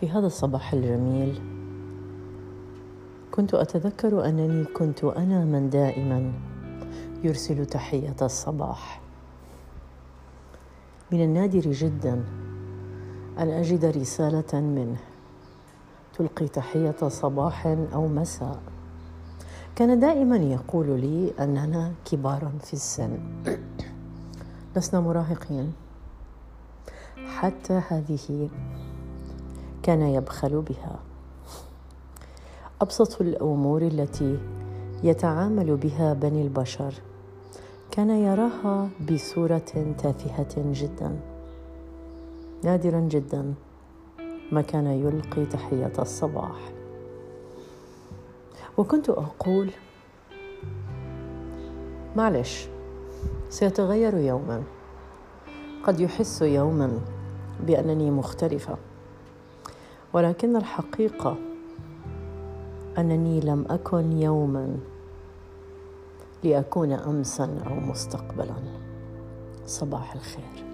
في هذا الصباح الجميل. كنت أتذكر أنني كنت أنا من دائما يرسل تحية الصباح. من النادر جدا أن أجد رسالة منه. تلقي تحية صباح أو مساء. كان دائما يقول لي أننا كبارا في السن. لسنا مراهقين. حتى هذه كان يبخل بها. أبسط الأمور التي يتعامل بها بني البشر. كان يراها بصورة تافهة جدا. نادرا جدا. ما كان يلقي تحية الصباح. وكنت أقول معلش سيتغير يوما. قد يحس يوما بأنني مختلفة. ولكن الحقيقة أنني لم أكن يوما لأكون امسا أو مستقبلا. صباح الخير.